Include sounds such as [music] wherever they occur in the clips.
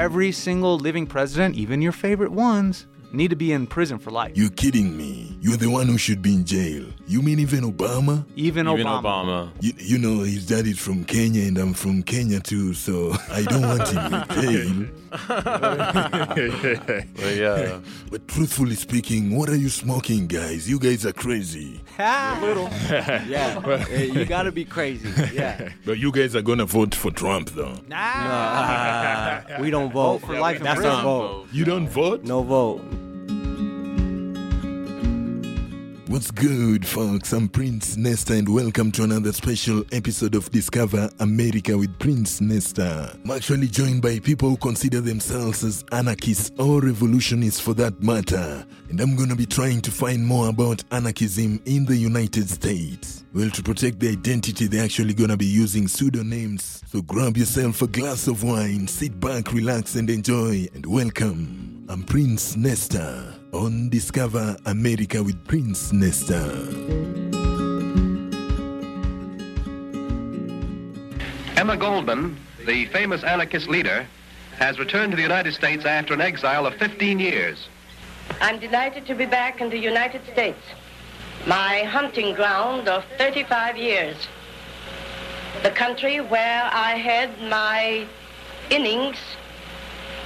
every single living president, even your favorite ones, need to be in prison for life. You're kidding me. You're the one who should be in jail. You mean even Obama? even, Even Obama. Obama. You, you know, his dad is from Kenya and I'm from Kenya too, so I don't want him in jail. [laughs] But yeah. But truthfully speaking, what are you smoking, guys? You guys are crazy. A little. [laughs] Yeah, you gotta be crazy. Yeah, But you guys are gonna vote for Trump, though. Uh, [laughs] we don't vote for life That's prison. our vote. You don't vote? No vote. What's good, folks? I'm Prince Nesta, and welcome to another special episode of Discover America with Prince Nesta. I'm actually joined by people who consider themselves as anarchists or revolutionists for that matter, and I'm gonna be trying to find more about anarchism in the United States. Well, to protect their identity, they're actually gonna be using pseudonyms. So grab yourself a glass of wine, sit back, relax, and enjoy, and welcome. I'm Prince Nesta on Discover America with Prince Nesta. Emma Goldman, the famous anarchist leader, has returned to the United States after an exile of 15 years. I'm delighted to be back in the United States, my hunting ground of 35 years. The country where I had my innings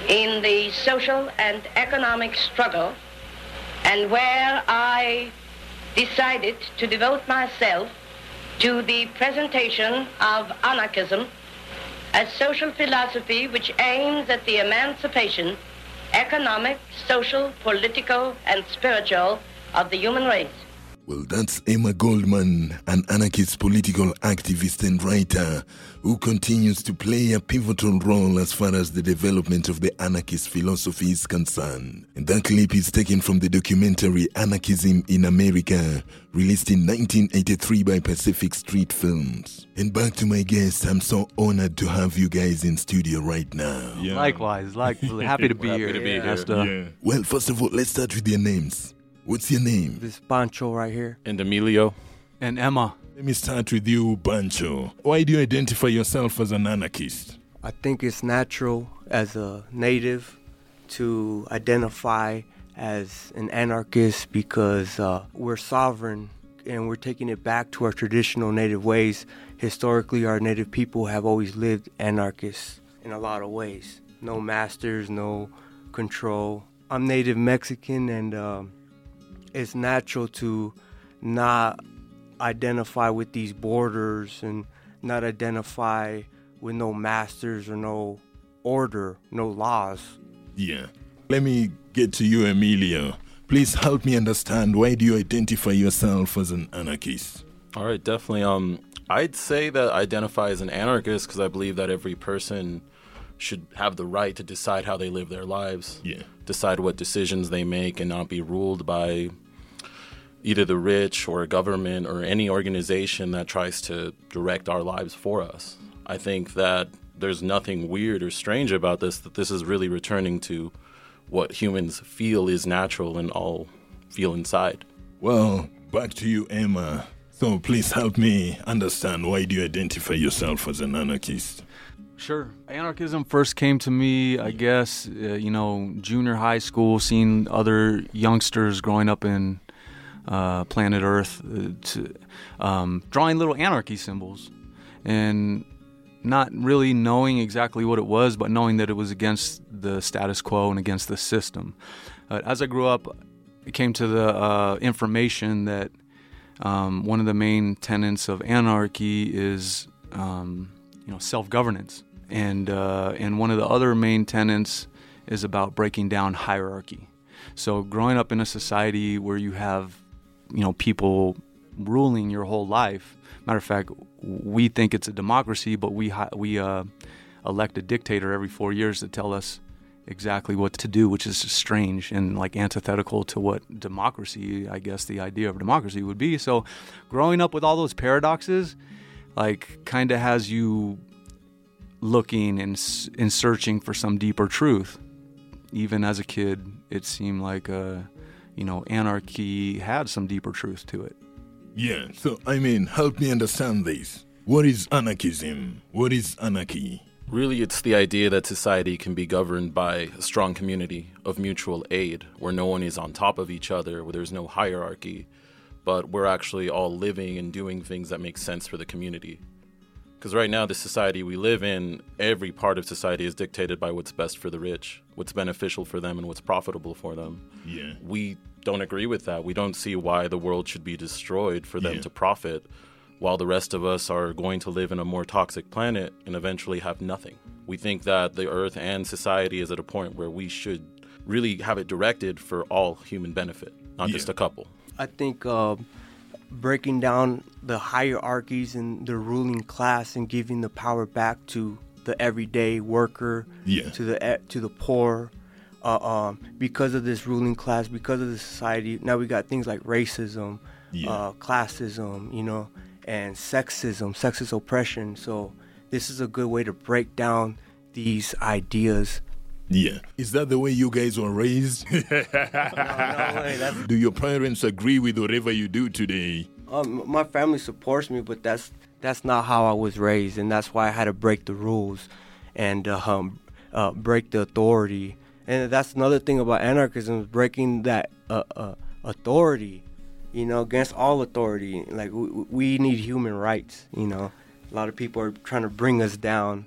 in the social and economic struggle, and where I decided to devote myself to the presentation of anarchism a social philosophy which aims at the emancipation, economic, social, political, and spiritual of the human race. Well, that's Emma Goldman, an anarchist political activist and writer who continues to play a pivotal role as far as the development of the anarchist philosophy is concerned. And that clip is taken from the documentary Anarchism in America, released in 1983 by Pacific Street Films. And back to my guest, I'm so honored to have you guys in studio right now. Likewise, like happy to be [laughs] Happy here. to be here. Nesta. Well, first of all, let's start with your names. What's your name? This Pancho right here. And Emilio. And Emma. Let me start with you, Bancho. Why do you identify yourself as an anarchist? I think it's natural as a native to identify as an anarchist because uh, we're sovereign and we're taking it back to our traditional native ways. Historically, our native people have always lived anarchists in a lot of ways. No masters, no control. I'm native Mexican, and um, it's natural to not identify with these borders and not identify with no masters or no order, no laws. Yeah. Let me get to you, Emilio. Please help me understand why do you identify yourself as an anarchist? All right, definitely. Um, I'd say that I identify as an anarchist because I believe that every person should have the right to decide how they live their lives. Yeah. Decide what decisions they make and not be ruled by either the rich or a government or any organization that tries to direct our lives for us. I think that there's nothing weird or strange about this, that this is really returning to what humans feel is natural and all feel inside. Well, back to you, Emma. So please help me understand why do you identify yourself as an anarchist? Sure. Anarchism first came to me, I guess, uh, you know, junior high school, seeing other youngsters growing up in uh, planet Earth, uh, to, um, drawing little anarchy symbols, and not really knowing exactly what it was, but knowing that it was against the status quo and against the system. Uh, as I grew up, it came to the uh, information that um, one of the main tenets of anarchy is, um, you know, self-governance, and uh, and one of the other main tenets is about breaking down hierarchy. So growing up in a society where you have, you know, people ruling your whole life. Matter of fact, we think it's a democracy, but we we uh, elect a dictator every four years to tell us exactly what to do, which is strange and like antithetical to what democracy, I guess, the idea of democracy would be. So, growing up with all those paradoxes, like, kind of has you looking and, and searching for some deeper truth. Even as a kid, it seemed like, uh, you know, anarchy had some deeper truth to it. Yeah, so I mean, help me understand this. What is anarchism? What is anarchy? Really, it's the idea that society can be governed by a strong community of mutual aid, where no one is on top of each other, where there's no hierarchy, but we're actually all living and doing things that make sense for the community. Because right now, the society we live in, every part of society is dictated by what's best for the rich, what's beneficial for them, and what's profitable for them. Yeah. We don't agree with that. We don't see why the world should be destroyed for them Yeah. to profit while the rest of us are going to live in a more toxic planet and eventually have nothing. We think that the earth and society is at a point where we should really have it directed for all human benefit, not just a couple. I think uh, breaking down the hierarchies and the ruling class and giving the power back to the everyday worker, Yeah. to the e- to the poor, uh, um, because of this ruling class, because of the society. Now we got things like racism, Yeah. uh, classism, you know, and sexism, sexist oppression. So this is a good way to break down these ideas. Yeah. Is that the way you guys were raised? [laughs] [laughs] do your parents agree with whatever you do today? Um, my family supports me, but that's that's not how I was raised, and that's why I had to break the rules and uh, um, uh, break the authority. And that's another thing about anarchism is breaking that uh, uh, authority, you know, against all authority. Like we, we need human rights, you know. A lot of people are trying to bring us down.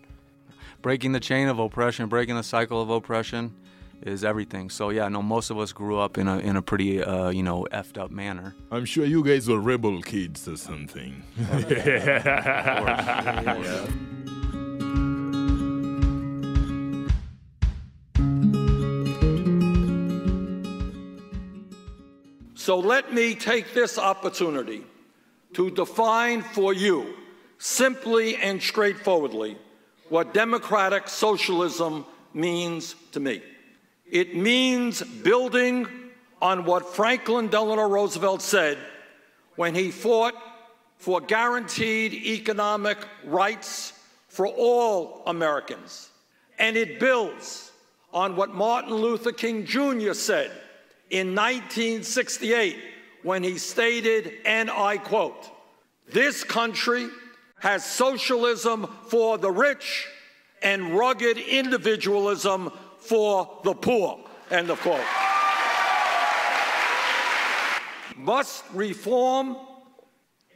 Breaking the chain of oppression, breaking the cycle of oppression is everything. So yeah, no, most of us grew up in a in a pretty uh, you know effed up manner. I'm sure you guys were rebel kids or something. [laughs] So let me take this opportunity to define for you, simply and straightforwardly, what democratic socialism means to me. It means building on what Franklin Delano Roosevelt said when he fought for guaranteed economic rights for all Americans. And it builds on what Martin Luther King Jr. said in 1968 when he stated, and I quote, This country has socialism for the rich and rugged individualism for the poor. End of quote. Must reform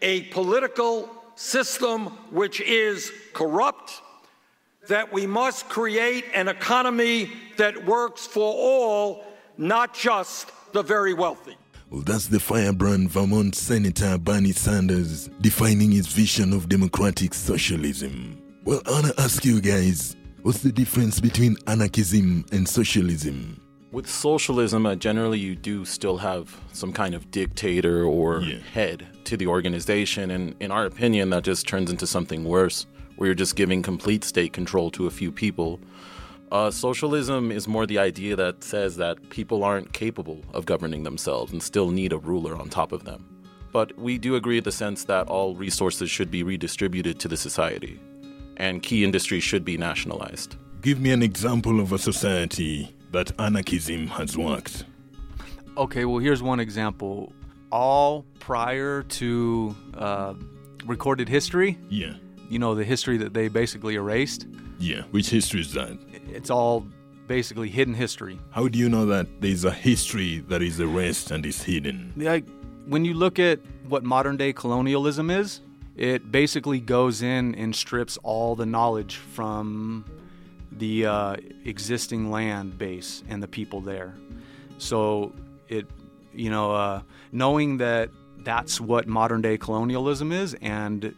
a political system which is corrupt, that we must create an economy that works for all, not just the very wealthy. Well, that's the firebrand Vermont Senator Bernie Sanders defining his vision of democratic socialism. Well, I want to ask you guys what's the difference between anarchism and socialism? With socialism, uh, generally you do still have some kind of dictator or Yeah. head to the organization, and in our opinion, that just turns into something worse, where you're just giving complete state control to a few people. Uh, socialism is more the idea that says that people aren't capable of governing themselves and still need a ruler on top of them. But we do agree in the sense that all resources should be redistributed to the society, and key industries should be nationalized. Give me an example of a society that anarchism has worked. Okay, well here's one example. All prior to uh, recorded history, Yeah, you know the history that they basically erased. Yeah. Which history is that? It's all basically hidden history. How do you know that there's a history that is erased and is hidden? like when you look at what modern day colonialism is, it basically goes in and strips all the knowledge from the uh, existing land base and the people there. So it, you know, uh, knowing that that's what modern day colonialism is, and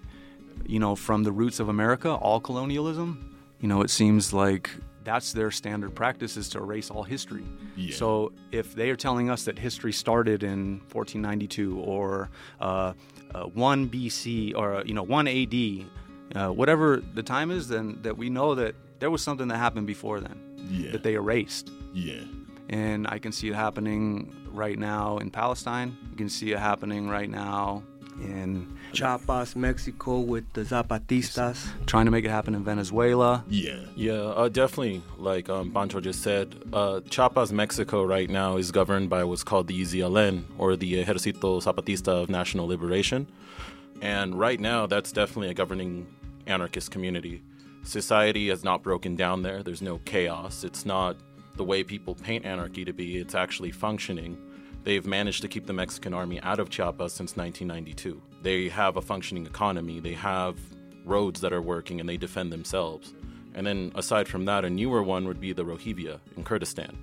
you know, from the roots of America, all colonialism, you know, it seems like that's their standard practice is to erase all history. Yeah. So if they are telling us that history started in 1492 or uh, uh, 1 BC or you know 1 AD, uh, whatever the time is, then that we know that there was something that happened before then Yeah. that they erased. Yeah. And I can see it happening right now in Palestine. You can see it happening right now in Chiapas, Mexico, with the Zapatistas. trying to make it happen in Venezuela. Yeah. Yeah, uh, definitely. Like um, Pancho just said, uh, Chiapas, Mexico, right now is governed by what's called the EZLN, or the Ejército Zapatista of National Liberation. And right now, that's definitely a governing anarchist community. society has not broken down there. There's no chaos. It's not the way people paint anarchy to be. It's actually functioning. They've managed to keep the Mexican army out of Chiapas since 1992. They have a functioning economy. They have roads that are working and they defend themselves. And then, aside from that, a newer one would be the Rojava in Kurdistan.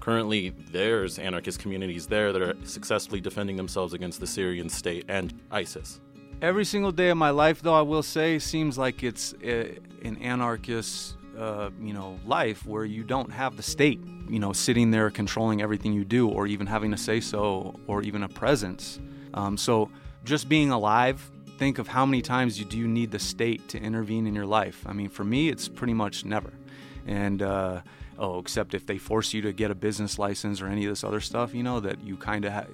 Currently, there's anarchist communities there that are successfully defending themselves against the Syrian state and ISIS. Every single day of my life, though, I will say, seems like it's uh, an anarchist, uh, you know, life where you don't have the state, you know, sitting there controlling everything you do, or even having to say so, or even a presence. Um, so, just being alive, think of how many times you do you need the state to intervene in your life. I mean, for me, it's pretty much never. And uh, oh, except if they force you to get a business license or any of this other stuff, you know, that you kind of ha-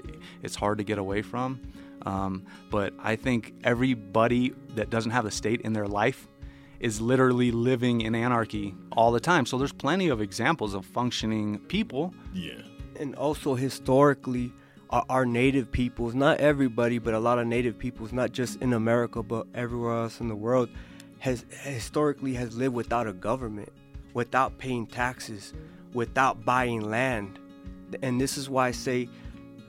it's hard to get away from. Um, but I think everybody that doesn't have the state in their life is literally living in anarchy all the time. So there's plenty of examples of functioning people. Yeah. And also historically, our, our native peoples, not everybody, but a lot of native peoples, not just in America, but everywhere else in the world, has historically has lived without a government, without paying taxes, without buying land. And this is why I say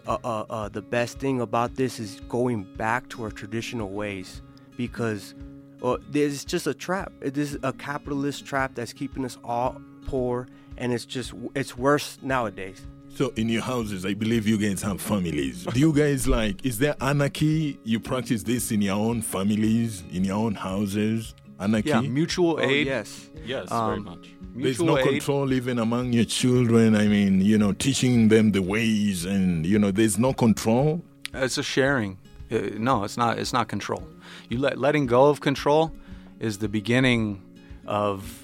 uh, uh, uh, the best thing about this is going back to our traditional ways because uh, it's just a trap. It is a capitalist trap that's keeping us all poor, and it's just it's worse nowadays. So in your houses, I believe you guys have families. Do you guys [laughs] like? Is there anarchy? You practice this in your own families, in your own houses. Anarchy. Yeah, mutual Oh, aid. yes. Yes, very Um, much. There's no aid. control even among your children. I mean, you know, teaching them the ways, and you know, there's no control. It's a sharing. Uh, no, it's not. It's not control. You let letting go of control is the beginning of,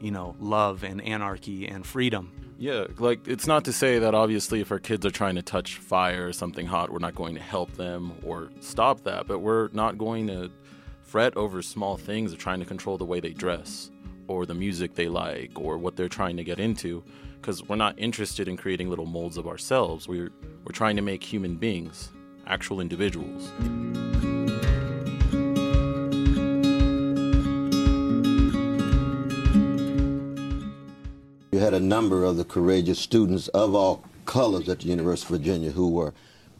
you know, love and anarchy and freedom. Yeah, like it's not to say that obviously if our kids are trying to touch fire or something hot, we're not going to help them or stop that, but we're not going to fret over small things of trying to control the way they dress or the music they like or what they're trying to get into because we're not interested in creating little molds of ourselves. We're we're trying to make human beings, actual individuals. You had a number of the courageous students of all colors at the University of Virginia who were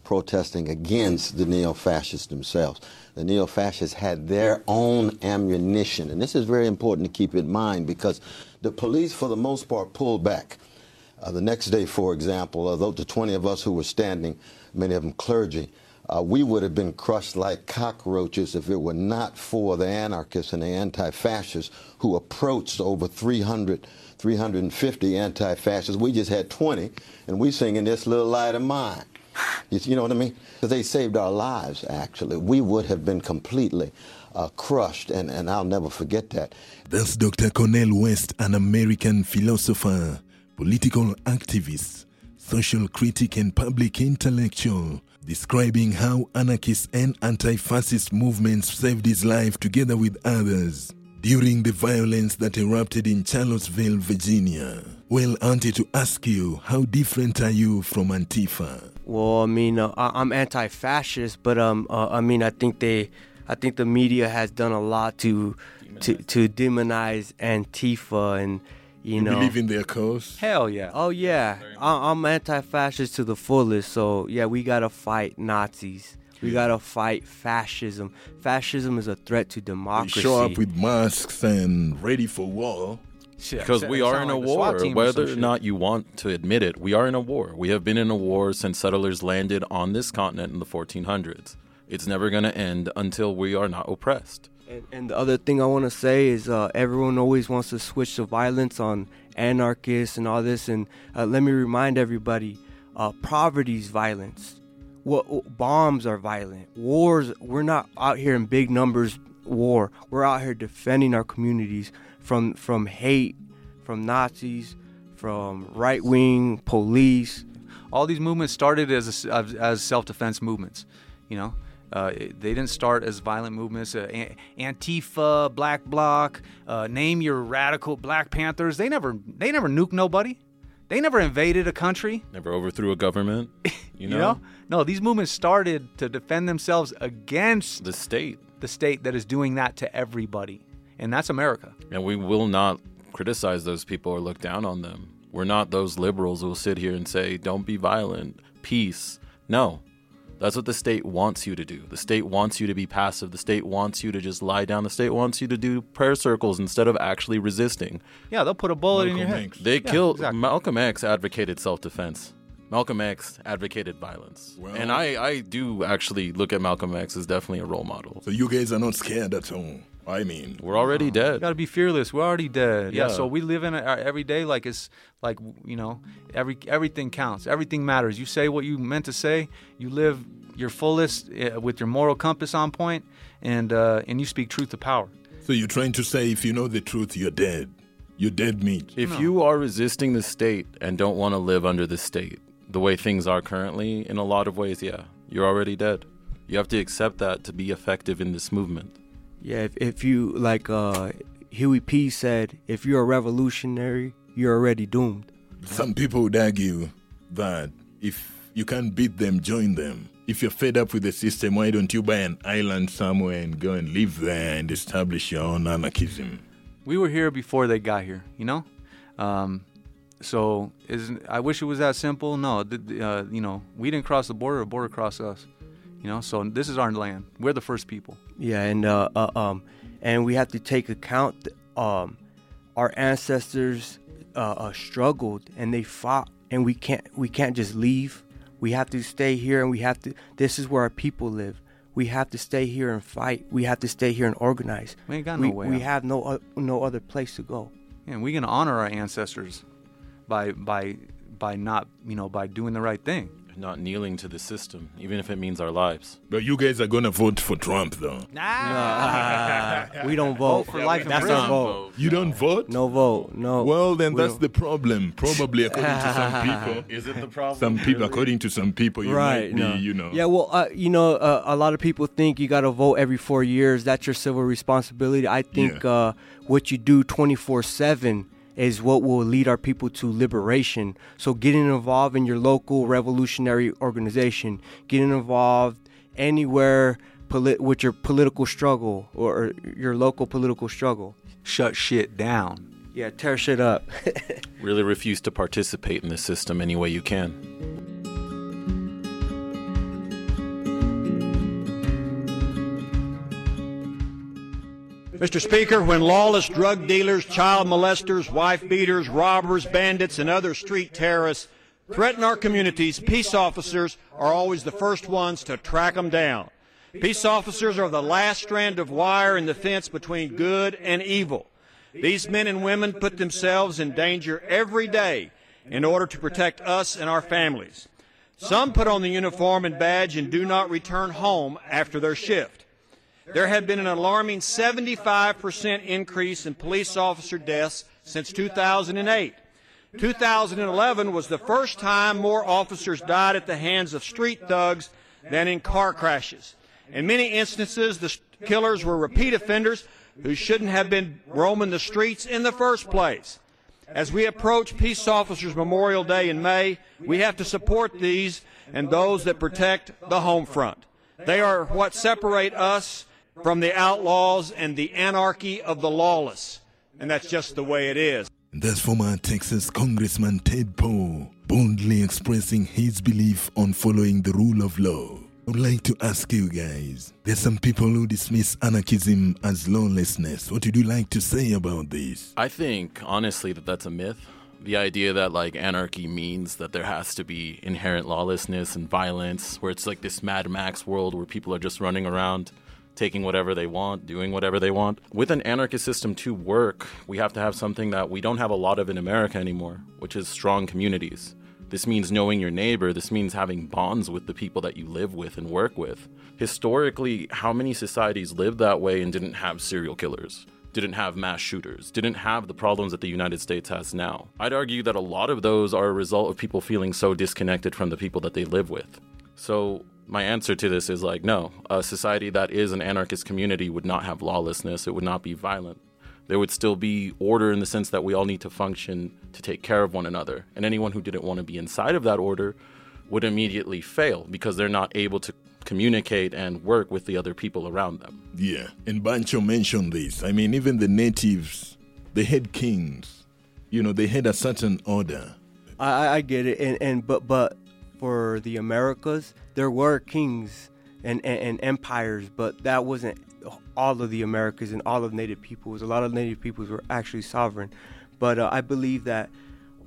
protesting against the neo-fascists themselves. The neo-fascists had their own ammunition, and this is very important to keep in mind because the police, for the most part, pulled back. Uh, the next day, for example, although the 20 of us who were standing, many of them clergy, uh, we would have been crushed like cockroaches if it were not for the anarchists and the anti-fascists who approached over 300, 350 anti-fascists. We just had 20, and we singing this little light of mine. You, know what I mean? Because they saved our lives, actually. We would have been completely uh, crushed, and, and I'll never forget that. That's Dr. Cornel West, an American philosopher, political activist, social critic, and public intellectual, describing how anarchist and anti fascist movements saved his life together with others during the violence that erupted in Charlottesville, Virginia. Well, Auntie, to ask you, how different are you from Antifa? Well, I mean, uh, I- I'm anti-fascist, but um, uh, I mean, I think they, I think the media has done a lot to, to, to demonize Antifa, and you, You know. believe in their cause? Hell yeah. Oh yeah, I- I'm anti-fascist to the fullest. So yeah, we gotta fight Nazis. We gotta fight fascism. Fascism is a threat to They democracy. show up with masks and ready for war. Because sound we are in a like war, team or whether or not you want to admit it. We are in a war. We have been in a war since settlers landed on this continent in the 1400s. It's never going to end until we are not oppressed. And, and the other thing I want to say is uh, everyone always wants to switch to violence on anarchists and all this. And uh, let me remind everybody uh, poverty's violence. What bombs are violent. Wars. We're not out here in big numbers. War. We're out here defending our communities from from hate, from Nazis, from right wing police. all these movements started as a, as, as self-defense movements you know uh, they didn't start as violent movements uh, antifa black bloc uh, name your radical black panthers they never they never nuked nobody they never invaded a country Never overthrew a government. [laughs] You know, you know no these movements started to defend themselves against the state. the state that is doing that to everybody and that's America. And we will not criticize those people or look down on them. We're not those liberals who will sit here and say, don't be violent, peace. No. That's what the state wants you to do. The state wants you to be passive. The state wants you to just lie down. The state wants you to do prayer circles instead of actually resisting. Yeah, they'll put a bullet in your head. X. They Yeah, killed exactly. Malcolm X advocated self-defense. Malcolm X advocated violence. Well- and I, I do actually look at Malcolm X as definitely a role model. So you guys are not scared at all. I mean, We're already You dead. got to be fearless. We're already dead. Yeah. Yeah. So we live in our every day like it's like you know every everything counts. Everything matters. You say what you meant to say. You live your fullest uh, with your moral compass on point, and uh, and you speak truth to power. so you're trying to say if you know the truth, you're dead. You're dead meat. If you are resisting the state and don't want to live under the state, the way things are currently, in a lot of ways, yeah, you're already dead. You have to accept that to be effective in this movement. Yeah, if, if you like uh, Huey P said, if you're a revolutionary, you're already doomed. Some people would argue that if you can't beat them, join them. If you're fed up with the system, why don't you buy an island somewhere and go and live there and establish your own anarchism? We were here before they got here. You know. Um, so is I wish it was that simple. No, th- th- uh, you know, we didn't cross the border. The border crossed us. You know, so this is our land. We're the first people. Yeah, and uh, uh, um, and we have to take account. Um, our ancestors uh, uh, struggled and they fought, and we can't we can't just leave. We have to stay here, and we have to. This is where our people live. We have to stay here and fight. We have to stay here and organize. We ain't got we, no way We out. have no o- no other place to go. And we're gonna honor our ancestors by by by not you know by doing the right thing. Not kneeling to the system, even if it means our lives. But you guys are gonna vote for Trump, though. Nah, [laughs] we don't vote for life That's prison. our vote. You don't vote? No vote. No. Well, then We that's don't- the problem. Probably [laughs] according to some people. [laughs] Is it the problem? Some people, according to some people, you right. might be, no. you know. Yeah. Well, uh, you know, uh, a lot of people think you got to vote every four years. That's your civil responsibility. I think Yeah. uh, what you do twenty four seven is what will lead our people to liberation. So getting involved in your local revolutionary organization, getting involved anywhere polit- with your political struggle or, or your local political struggle. Shut shit down. Yeah, tear shit up. [laughs] Really refuse to participate in the system any way you can. Mr. Speaker, when lawless drug dealers, child molesters, wife beaters, robbers, bandits, and other street terrorists threaten our communities, peace officers are always the first ones to track them down. Peace officers are the last strand of wire in the fence between good and evil. These men and women put themselves in danger every day in order to protect us and our families. Some put on the uniform and badge and do not return home after their shift. There had been an alarming 75% increase in police officer deaths since 2008. 2011 was the first time more officers died at the hands of street thugs than in car crashes. In many instances, the killers were repeat offenders who shouldn't have been roaming the streets in the first place. As we approach Peace Officers Memorial Day in May, we have to support these and those that protect the home front. They are what separate us from the outlaws and the anarchy of the lawless. And that's just the way it is. That's former Texas Congressman Ted Poe boldly expressing his belief on following the rule of law. I would like to ask you guys there's some people who dismiss anarchism as lawlessness. What would you like to say about this? I think, honestly, that that's a myth. The idea that, like, anarchy means that there has to be inherent lawlessness and violence, where it's like this Mad Max world where people are just running around taking whatever they want, doing whatever they want. With an anarchist system to work, we have to have something that we don't have a lot of in America anymore, which is strong communities. This means knowing your neighbor. This means having bonds with the people that you live with and work with. Historically, how many societies lived that way and didn't have serial killers? Didn't have mass shooters, didn't have the problems that the United States has now. I'd argue that a lot of those are a result of people feeling so disconnected from the people that they live with. So, my answer to this is like, no, a society that is an anarchist community would not have lawlessness, it would not be violent. There would still be order in the sense that we all need to function to take care of one another. And anyone who didn't want to be inside of that order would immediately fail because they're not able to communicate and work with the other people around them. Yeah, and Bancho mentioned this. I mean, even the natives, they had kings. You know, they had a certain order. I, I get it, and, and but but for the Americas, there were kings and, and, and empires, but that wasn't all of the Americas and all of Native peoples. A lot of Native peoples were actually sovereign, but uh, I believe that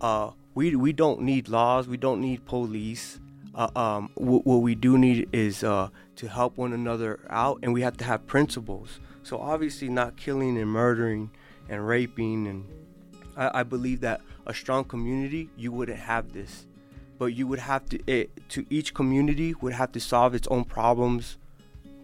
uh, we we don't need laws, we don't need police. Uh, um, w- what we do need is uh, to help one another out, and we have to have principles. So obviously, not killing and murdering and raping, and I, I believe that a strong community, you wouldn't have this, but you would have to it, to each community would have to solve its own problems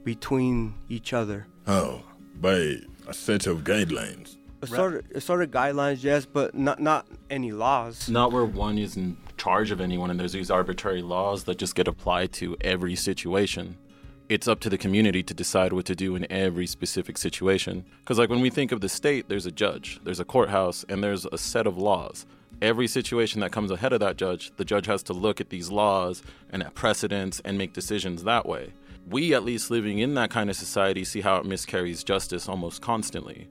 between each other. Oh, How? By a set of guidelines. A sort of, a sort of guidelines, yes, but not not any laws. Not where one is in charge of anyone and there's these arbitrary laws that just get applied to every situation. It's up to the community to decide what to do in every specific situation. Because, like, when we think of the state, there's a judge, there's a courthouse, and there's a set of laws. Every situation that comes ahead of that judge, the judge has to look at these laws and at precedents and make decisions that way. We, at least living in that kind of society, see how it miscarries justice almost constantly.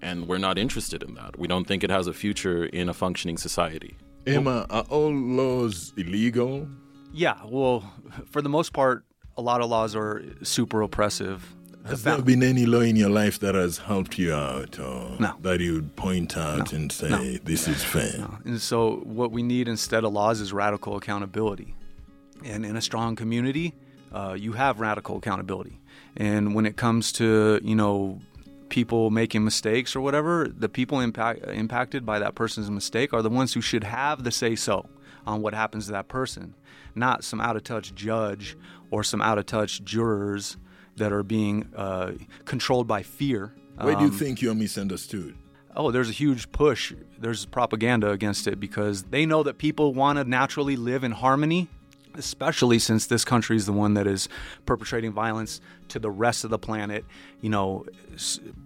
And we're not interested in that. We don't think it has a future in a functioning society. Emma, are all laws illegal? Yeah, well, [laughs] for the most part, a lot of laws are super oppressive. Has there been any law in your life that has helped you out or No. that you'd point out and say, No. this is fair? And so, what we need instead of laws is radical accountability. And in a strong community, uh, you have radical accountability. And when it comes to, you know, people making mistakes or whatever, the people impact, impacted by that person's mistake are the ones who should have the say so on what happens to that person, not some out of touch judge or some out of touch jurors that are being uh, controlled by fear. Why do you Um, think you're misunderstood? Oh, there's a huge push. There's propaganda against it because they know that people want to naturally live in harmony, especially since this country is the one that is perpetrating violence to the rest of the planet. You know,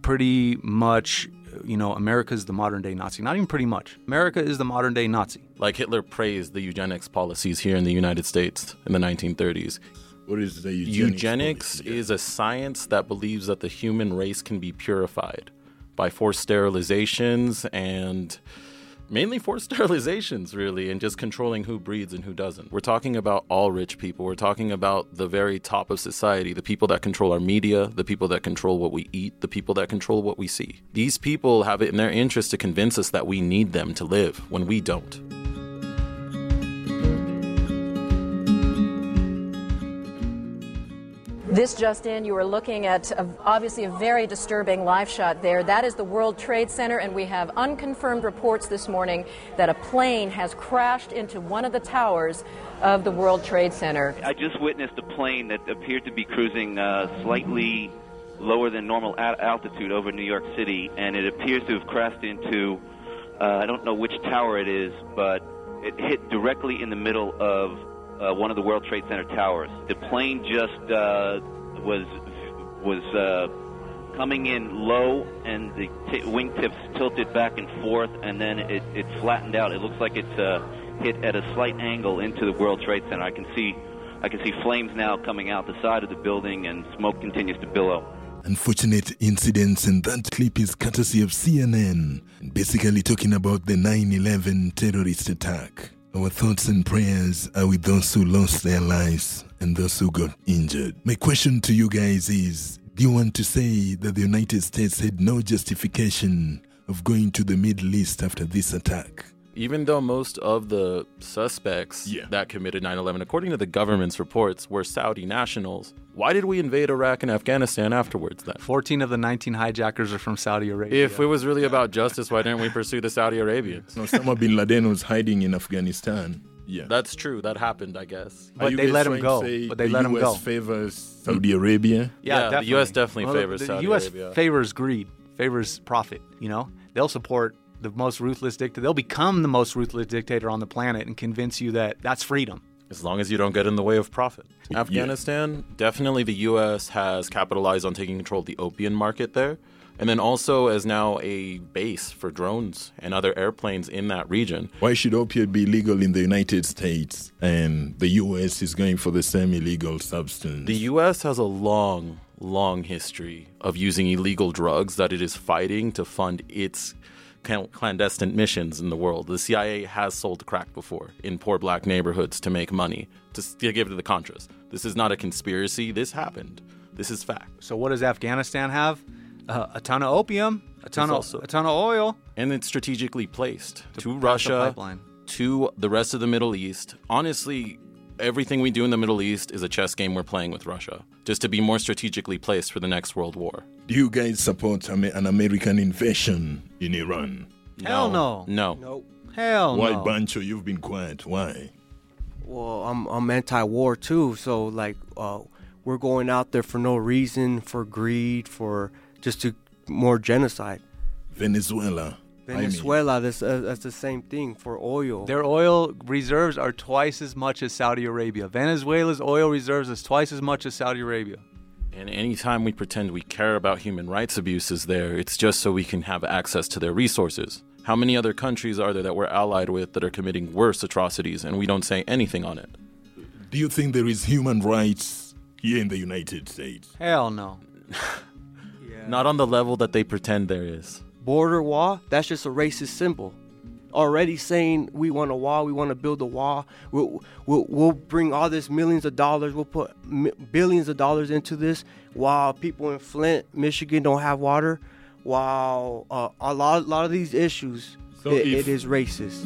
pretty much, you know, America is the modern day Nazi. Not even pretty much. America is the modern day Nazi. Like Hitler praised the eugenics policies here in the United States in the 1930s. What is the eugenics? Eugenics is a science that believes that the human race can be purified by forced sterilizations and mainly forced [laughs] sterilizations, really, and just controlling who breeds and who doesn't. We're talking about all rich people. We're talking about the very top of society, the people that control our media, the people that control what we eat, the people that control what we see. These people have it in their interest to convince us that we need them to live when we don't. This just in, you are looking at a, obviously a very disturbing live shot there. That is the World Trade Center, and we have unconfirmed reports this morning that a plane has crashed into one of the towers of the World Trade Center. I just witnessed a plane that appeared to be cruising uh, slightly lower than normal altitude over New York City, and it appears to have crashed into, uh, I don't know which tower it is, but it hit directly in the middle of uh, one of the World Trade Center towers. The plane just uh, was was uh, coming in low, and the t- wingtips tilted back and forth, and then it, it flattened out. It looks like it's uh, hit at a slight angle into the World Trade Center. I can see I can see flames now coming out the side of the building, and smoke continues to billow. Unfortunate incidents, and that clip is courtesy of CNN, basically talking about the 9 11 terrorist attack. Our thoughts and prayers are with those who lost their lives and those who got injured. My question to you guys is Do you want to say that the United States had no justification of going to the Middle East after this attack? Even though most of the suspects that committed 9 11, according to the government's reports, were Saudi nationals, why did we invade Iraq and Afghanistan afterwards then? 14 of the 19 hijackers are from Saudi Arabia. If it was really about justice, why didn't we pursue the Saudi Arabians? Osama bin Laden was hiding in Afghanistan. Yeah. That's true. That happened, I guess. But they let him go. But they the let him go. The US go. favors Saudi Arabia? Yeah, the US definitely Well, favors the Saudi U.S. Arabia. favors greed, favors profit. You know, they'll support the most ruthless dictator. They'll become the most ruthless dictator on the planet and convince you that that's freedom. As long as you don't get in the way of profit. [laughs] Afghanistan, definitely the U.S. has capitalized on taking control of the opium market there. and then also as now a base for drones and other airplanes in that region. Why should opiate be legal in the United States and the US is going for the semi illegal substance? The U.S. has a long, long history of using illegal drugs that it is fighting to fund its cl- clandestine missions in the world. The CIA has sold crack before in poor black neighborhoods to make money to, to give to the Contras. This is not a conspiracy. This happened. This is fact. So what does Afghanistan have? Uh, a ton of opium, a ton It's of also- a ton of oil. and it's strategically placed to, the Russia, pipeline. to the rest of the Middle East. Honestly, everything we do in the Middle East is a chess game we're playing with Russia, just to be more strategically placed for the next world war. Do you guys support an American invasion in Iran? Hell no. No. Nope. Hell no. Why, no. Bancho, you've been quiet. Why? Well, I'm I'm anti-war too, so like uh, we're going out there for no reason, for greed, for just to more genocide. Venezuela. I mean, Venezuela, that's uh, that's the same thing for oil. Their oil reserves are twice as much as Saudi Arabia. Venezuela's oil reserves is twice as much as Saudi Arabia. And anytime we pretend we care about human rights abuses there, it's just so we can have access to their resources. How many other countries are there that we're allied with that are committing worse atrocities and we don't say anything on it? do you think there is human rights here in the United States? Hell no. [laughs] Not on the level that they pretend there is. Border wall, that's just a racist symbol. Already saying we want a wall, we want to build a wall. We'll, we'll, we'll bring all this millions of dollars, we'll put billions of dollars into this while people in Flint, Michigan don't have water. While uh, a lot, a lot of these issues, So it- it is racist.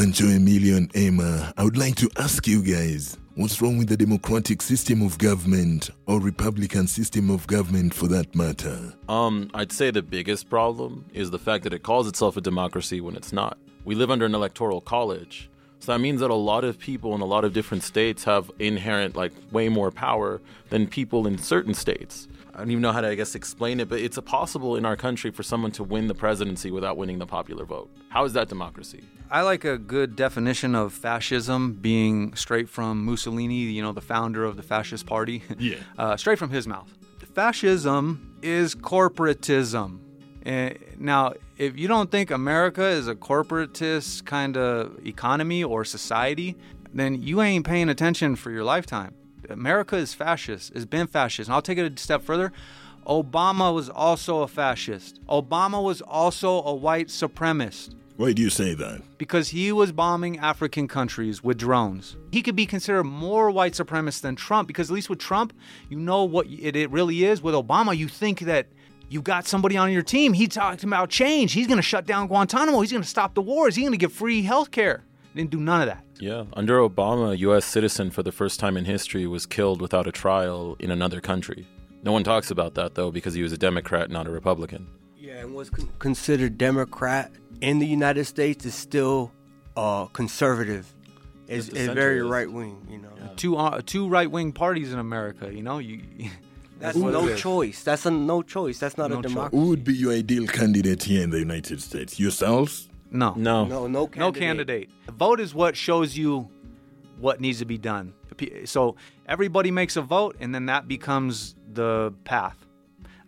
Bancho, Emilio, and Emma, I would like to ask you guys what's wrong with the democratic system of government or Republican system of government for that matter? Um, I'd say the biggest problem is the fact that it calls itself a democracy when it's not. We live under an electoral college. So that means that a lot of people in a lot of different states have inherent, like, way more power than people in certain states. I don't even know how to, I guess, explain it, but it's possible in our country for someone to win the presidency without winning the popular vote. How is that democracy? I like a good definition of fascism being straight from Mussolini, you know, the founder of the fascist party. Yeah. [laughs] uh, straight from his mouth. Fascism is corporatism. Eh, now, if you don't think America is a corporatist kind of economy or society, then you ain't paying attention for your lifetime. America is fascist, has been fascist. And I'll take it a step further. Obama was also a fascist. Obama was also a white supremacist Why do you say that? because he was bombing African countries with drones. He could be considered more white supremacist than Trump because at least with Trump, you know what it, it really is. With Obama, you think that you got somebody on your team. He talked about change. He's going to shut down Guantanamo. He's going to stop the wars. He's going to give free health care. Didn't do none of that. Yeah. Under Obama, a U.S. citizen for the first time in history was killed without a trial in another country. No one talks about that, though, because he was a Democrat, not a Republican. Yeah, and what's con- considered Democrat in the United States is still uh, conservative. Is, Just the is center very right wing, you know. Two uh, two right wing parties in America. You know, you. [laughs] That's what no choice. That's a no choice. That's not No a choice. democracy. Who would be your ideal candidate here in the United States? Yourselves? No. No. No, no candidate. No candidate. The vote is what shows you what needs to be done. So everybody makes a vote, and then that becomes the path.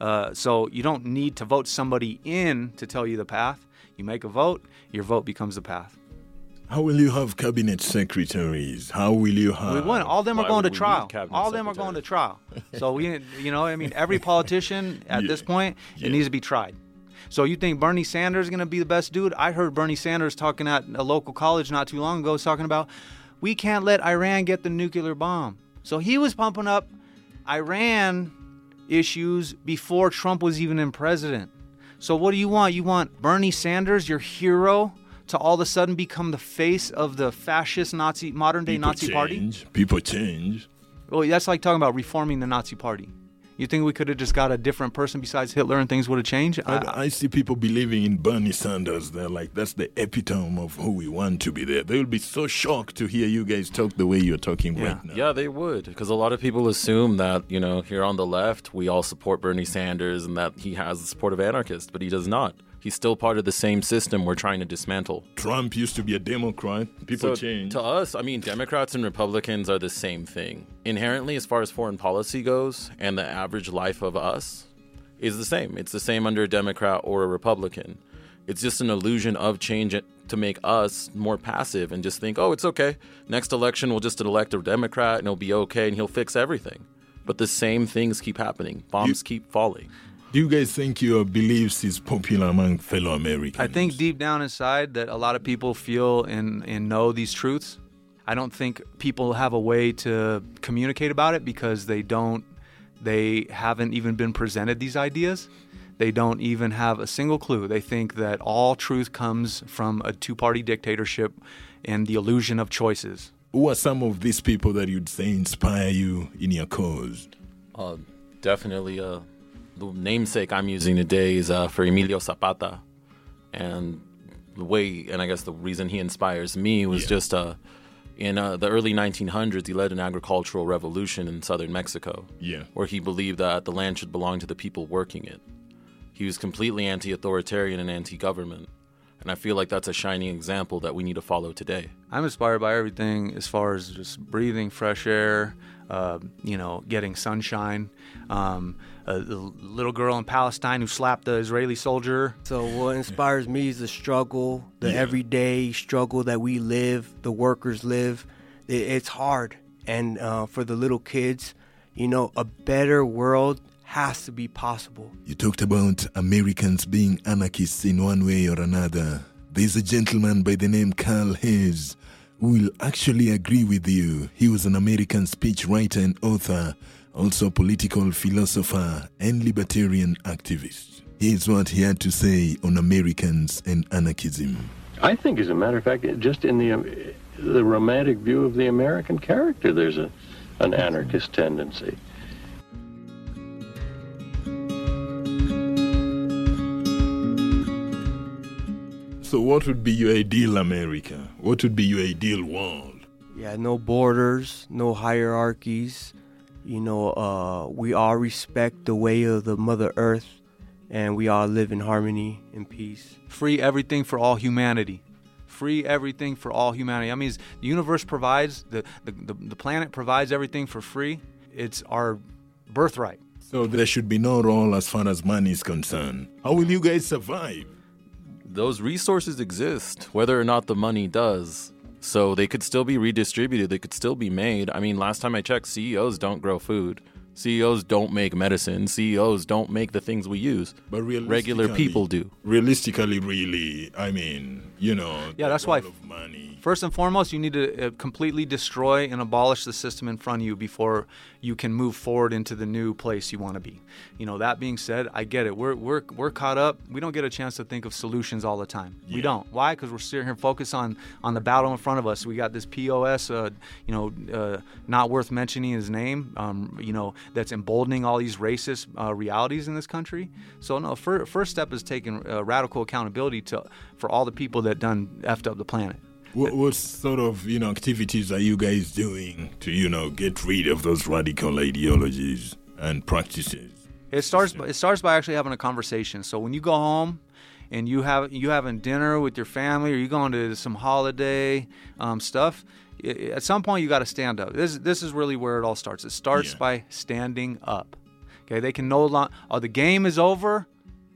Uh, so you don't need to vote somebody in to tell you the path. You make a vote, your vote becomes the path. How will you have cabinet secretaries? How will you have? we won. All of them are going to would we need trial. All of them are going to trial. So we, you know, I mean, every [laughs] politician at Yeah. this point, Yeah. it needs to be tried. So you think Bernie Sanders is going to be the best dude? I heard Bernie Sanders talking at a local college not too long ago, talking about we can't let Iran get the nuclear bomb. So he was pumping up Iran issues before Trump was even in president. So what do you want? You want Bernie Sanders, your hero, to all of a sudden become the face of the fascist Nazi modern day People Nazi party? change. People change. Well, that's like talking about reforming the Nazi party. You think we could have just got a different person besides Hitler and things would have changed? I- I, I see people believing in Bernie Sanders. They're like, that's the epitome of who we want to be there. They will be so shocked to hear you guys talk the way you're talking Yeah. right now. Yeah, they would, because a lot of people assume that you know here on the left we all support Bernie Sanders and that he has the support of anarchists, but he does not. He's still part of the same system we're trying to dismantle. Trump used to be a Democrat. People So, change. To us, I mean, Democrats and Republicans are the same thing. Inherently, as far as foreign policy goes, and the average life of us is the same. It's the same under a Democrat or a Republican. It's just an illusion of change to make us more passive and just think, oh, it's okay. Next election, we'll just elect a Democrat and it'll be okay and he'll fix everything. But the same things keep happening. Bombs keep falling. Do you guys think your beliefs is popular among fellow Americans? I think deep down inside that a lot of people feel and, and know these truths. I don't think people have a way to communicate about it because they don't, they haven't even been presented these ideas. They don't even have a single clue. They think that all truth comes from a two party dictatorship and the illusion of choices. Who are some of these people that you'd say inspire you in your cause? Uh, definitely, uh, the namesake I'm using today is uh, for Emilio Zapata, and the way, and I guess the reason he inspires me was just uh, in uh, the early 1900s, he led an agricultural revolution in southern Mexico, Yeah. where he believed that the land should belong to the people working it. He was completely anti-authoritarian and anti-government, and I feel like that's a shining example that we need to follow today. I'm inspired by everything as far as just breathing fresh air, uh, you know, getting sunshine. Um, a, the little girl in Palestine who slapped the Israeli soldier. So what inspires me is the struggle, the Yeah. everyday struggle that we live, the workers live. It, it's hard, and uh, for the little kids, you know, a better world has to be possible. You talked about Americans being anarchists in one way or another. There's a gentleman by the name Karl Hess who will actually agree with you. He was an American speechwriter and author, also a political philosopher and libertarian activist. Here's what he had to say on Americans and anarchism. I think, as a matter of fact, just in the the romantic view of the American character, there's a an anarchist tendency. So, what would be your ideal America? What would be your ideal world? Yeah, no borders, no hierarchies. You know, uh, we all respect the way of the Mother Earth, and we all live in harmony and peace. Free everything for all humanity. Free everything for all humanity. I mean, the universe provides, the, the, the, the planet provides everything for free. It's our birthright. So, there should be no role as far as money is concerned. How will you guys survive? Those resources exist, whether or not the money does. So they could still be redistributed, they could still be made. I mean, last time I checked, CEOs don't grow food. CEOs don't make medicine. CEOs don't make the things we use. But regular people do. Realistically, really, I mean, you know. Yeah, that's why. money. First and foremost, you need to uh, completely destroy and abolish the system in front of you before you can move forward into the new place you want to be. You know, that being said, I get it. We're we're we're caught up. We don't get a chance to think of solutions all the time. We don't. Why? Because we're sitting here focused on on the battle in front of us. We got this POS, uh, you know, uh, not worth mentioning his name. Um, you know, that's emboldening all these racist uh, realities in this country. So no, fir- first step is taking uh, radical accountability to for all the people that done effed up the planet. What, what sort of you know activities are you guys doing to you know get rid of those radical ideologies and practices? It starts. By, it starts by actually having a conversation. So when you go home, and you have you having dinner with your family, or you going to some holiday um, stuff, at some point you got to stand up. This this is really where it all starts. It starts by standing up. Okay, they can no longer. Oh, the game is over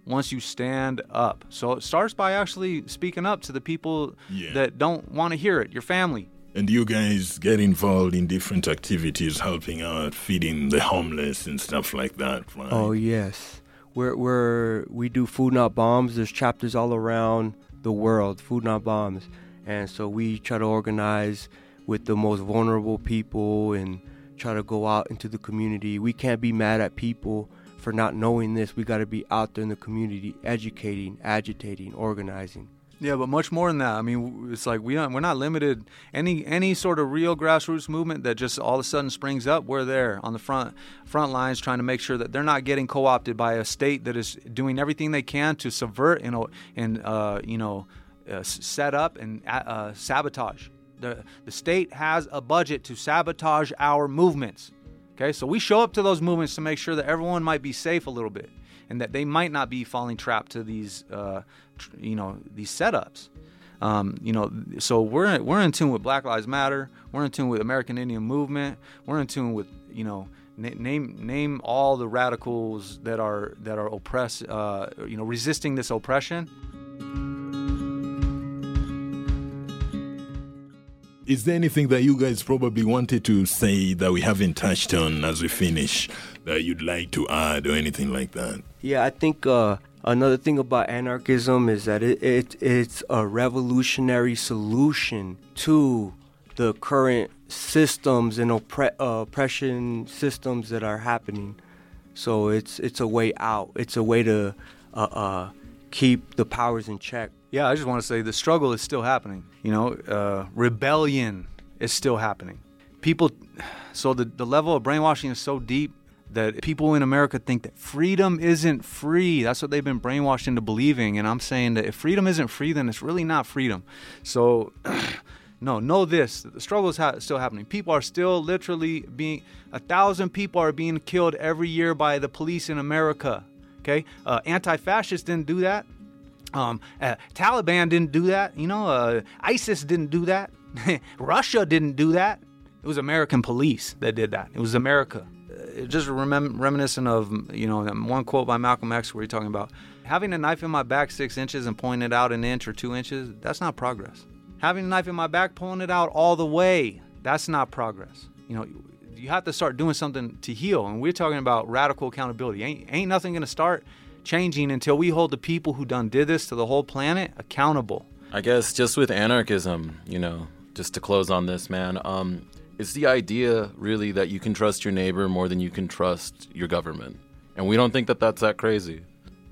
once you stand up. So it starts by actually speaking up to the people Yeah. that don't want to hear it. Your family. And you guys get involved in different activities, helping out, feeding the homeless and stuff like that, right? Oh yes, we're we're we do food not bombs. There's chapters all around the world, food not bombs, and so we try to organize with the most vulnerable people and try to go out into the community. We can't be mad at people for not knowing this. We got to be out there in the community, educating, agitating, organizing. Yeah, but much more than that. I mean, it's like we don't, we're not limited. Any any sort of real grassroots movement that just all of a sudden springs up, we're there on the front front lines trying to make sure that they're not getting co-opted by a state that is doing everything they can to subvert and uh, and uh, you know uh, set up and uh, sabotage. The the state has a budget to sabotage our movements. Okay, so we show up to those movements to make sure that everyone might be safe a little bit. and that they might not be falling trapped to these, uh, tr- you know, these setups. Um, you know, so we're we're in tune with Black Lives Matter. We're in tune with American Indian Movement. We're in tune with you know na- name name all the radicals that are that are oppress uh, you know resisting this oppression. Is there anything that you guys probably wanted to say that we haven't touched on as we finish that you'd like to add or anything like that? Yeah, I think uh, another thing about anarchism is that it, it it's a revolutionary solution to the current systems and oppre- uh, oppression systems that are happening. So it's it's a way out. It's a way to uh, uh, keep the powers in check. Yeah, I just want to say the struggle is still happening. You know, uh, rebellion is still happening. People, so the, the level of brainwashing is so deep that people in America think that freedom isn't free. That's what they've been brainwashed into believing. And I'm saying that if freedom isn't free, then it's really not freedom. So, [clears throat] no, know this the struggle is ha- still happening. People are still literally being, a thousand people are being killed every year by the police in America. Okay? Uh, Anti fascists didn't do that. Um, uh, Taliban didn't do that. You know, uh, ISIS didn't do that. [laughs] Russia didn't do that. It was American police that did that. It was America. Uh, just remem- reminiscent of you know one quote by Malcolm X where he's talking about having a knife in my back six inches and pointing it out an inch or two inches. That's not progress. Having a knife in my back, pulling it out all the way. That's not progress. You know, you have to start doing something to heal. And we're talking about radical accountability. Ain't ain't nothing gonna start changing until we hold the people who done did this to the whole planet accountable. I guess just with anarchism, you know, just to close on this, man, um, it's the idea really that you can trust your neighbor more than you can trust your government. And we don't think that that's that crazy.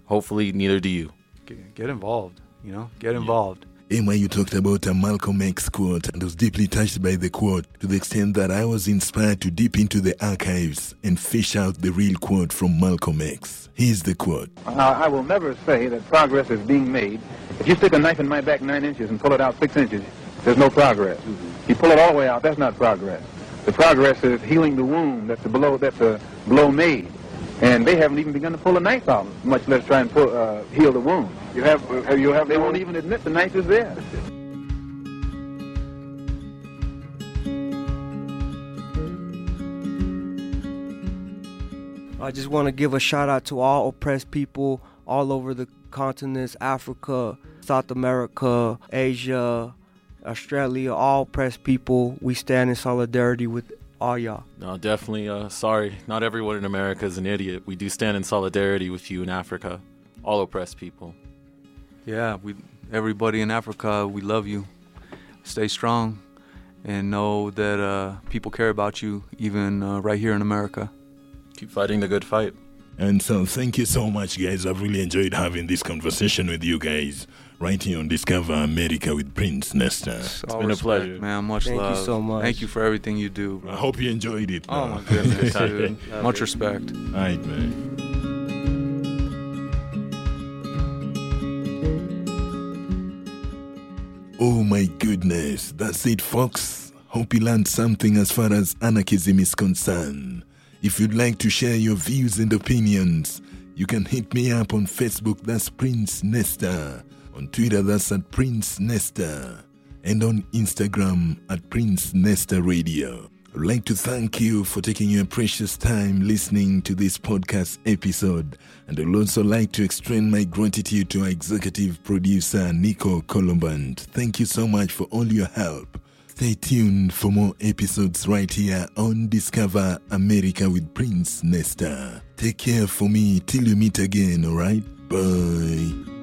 Hopefully, neither do you. Get, get involved, you know, get involved. Emma, you talked about a Malcolm X quote and was deeply touched by the quote to the extent that I was inspired to dip into the archives and fish out the real quote from Malcolm X. Here's the quote. Now, I will never say that progress is being made. If you stick a knife in my back nine inches and pull it out six inches, there's no progress. Mm-hmm. You pull it all the way out, that's not progress. The progress is healing the wound that's a blow, that's a blow made. And they haven't even begun to pull a knife out, much less try and pull, uh, heal the wound. You have, uh, you have. They won't even admit the knife is there. I just want to give a shout out to all oppressed people all over the continents Africa, South America, Asia, Australia, all oppressed people. We stand in solidarity with all y'all. No, definitely. Uh, sorry, not everyone in America is an idiot. We do stand in solidarity with you in Africa, all oppressed people. Yeah, we everybody in Africa, we love you. Stay strong, and know that uh, people care about you, even uh, right here in America. Keep fighting the good fight. And so, thank you so much, guys. I've really enjoyed having this conversation with you guys right here on Discover America with Prince Nesta. It's been a pleasure, man. Much Thank you so much. Thank you for everything you do. Bro. I hope you enjoyed it. Oh my goodness, [laughs] dude. Much respect. All right, man. Oh my goodness, that's it, folks. Hope you learned something as far as anarchism is concerned. If you'd like to share your views and opinions, you can hit me up on Facebook, that's Prince Nesta. On Twitter, that's at Prince Nesta. And on Instagram, at Prince Nesta Radio. I'd like to thank you for taking your precious time listening to this podcast episode. And I'd also like to extend my gratitude to our executive producer, Nico Colomband. Thank you so much for all your help. Stay tuned for more episodes right here on Discover America with Prince Nesta. Take care for me till you meet again, alright? Bye.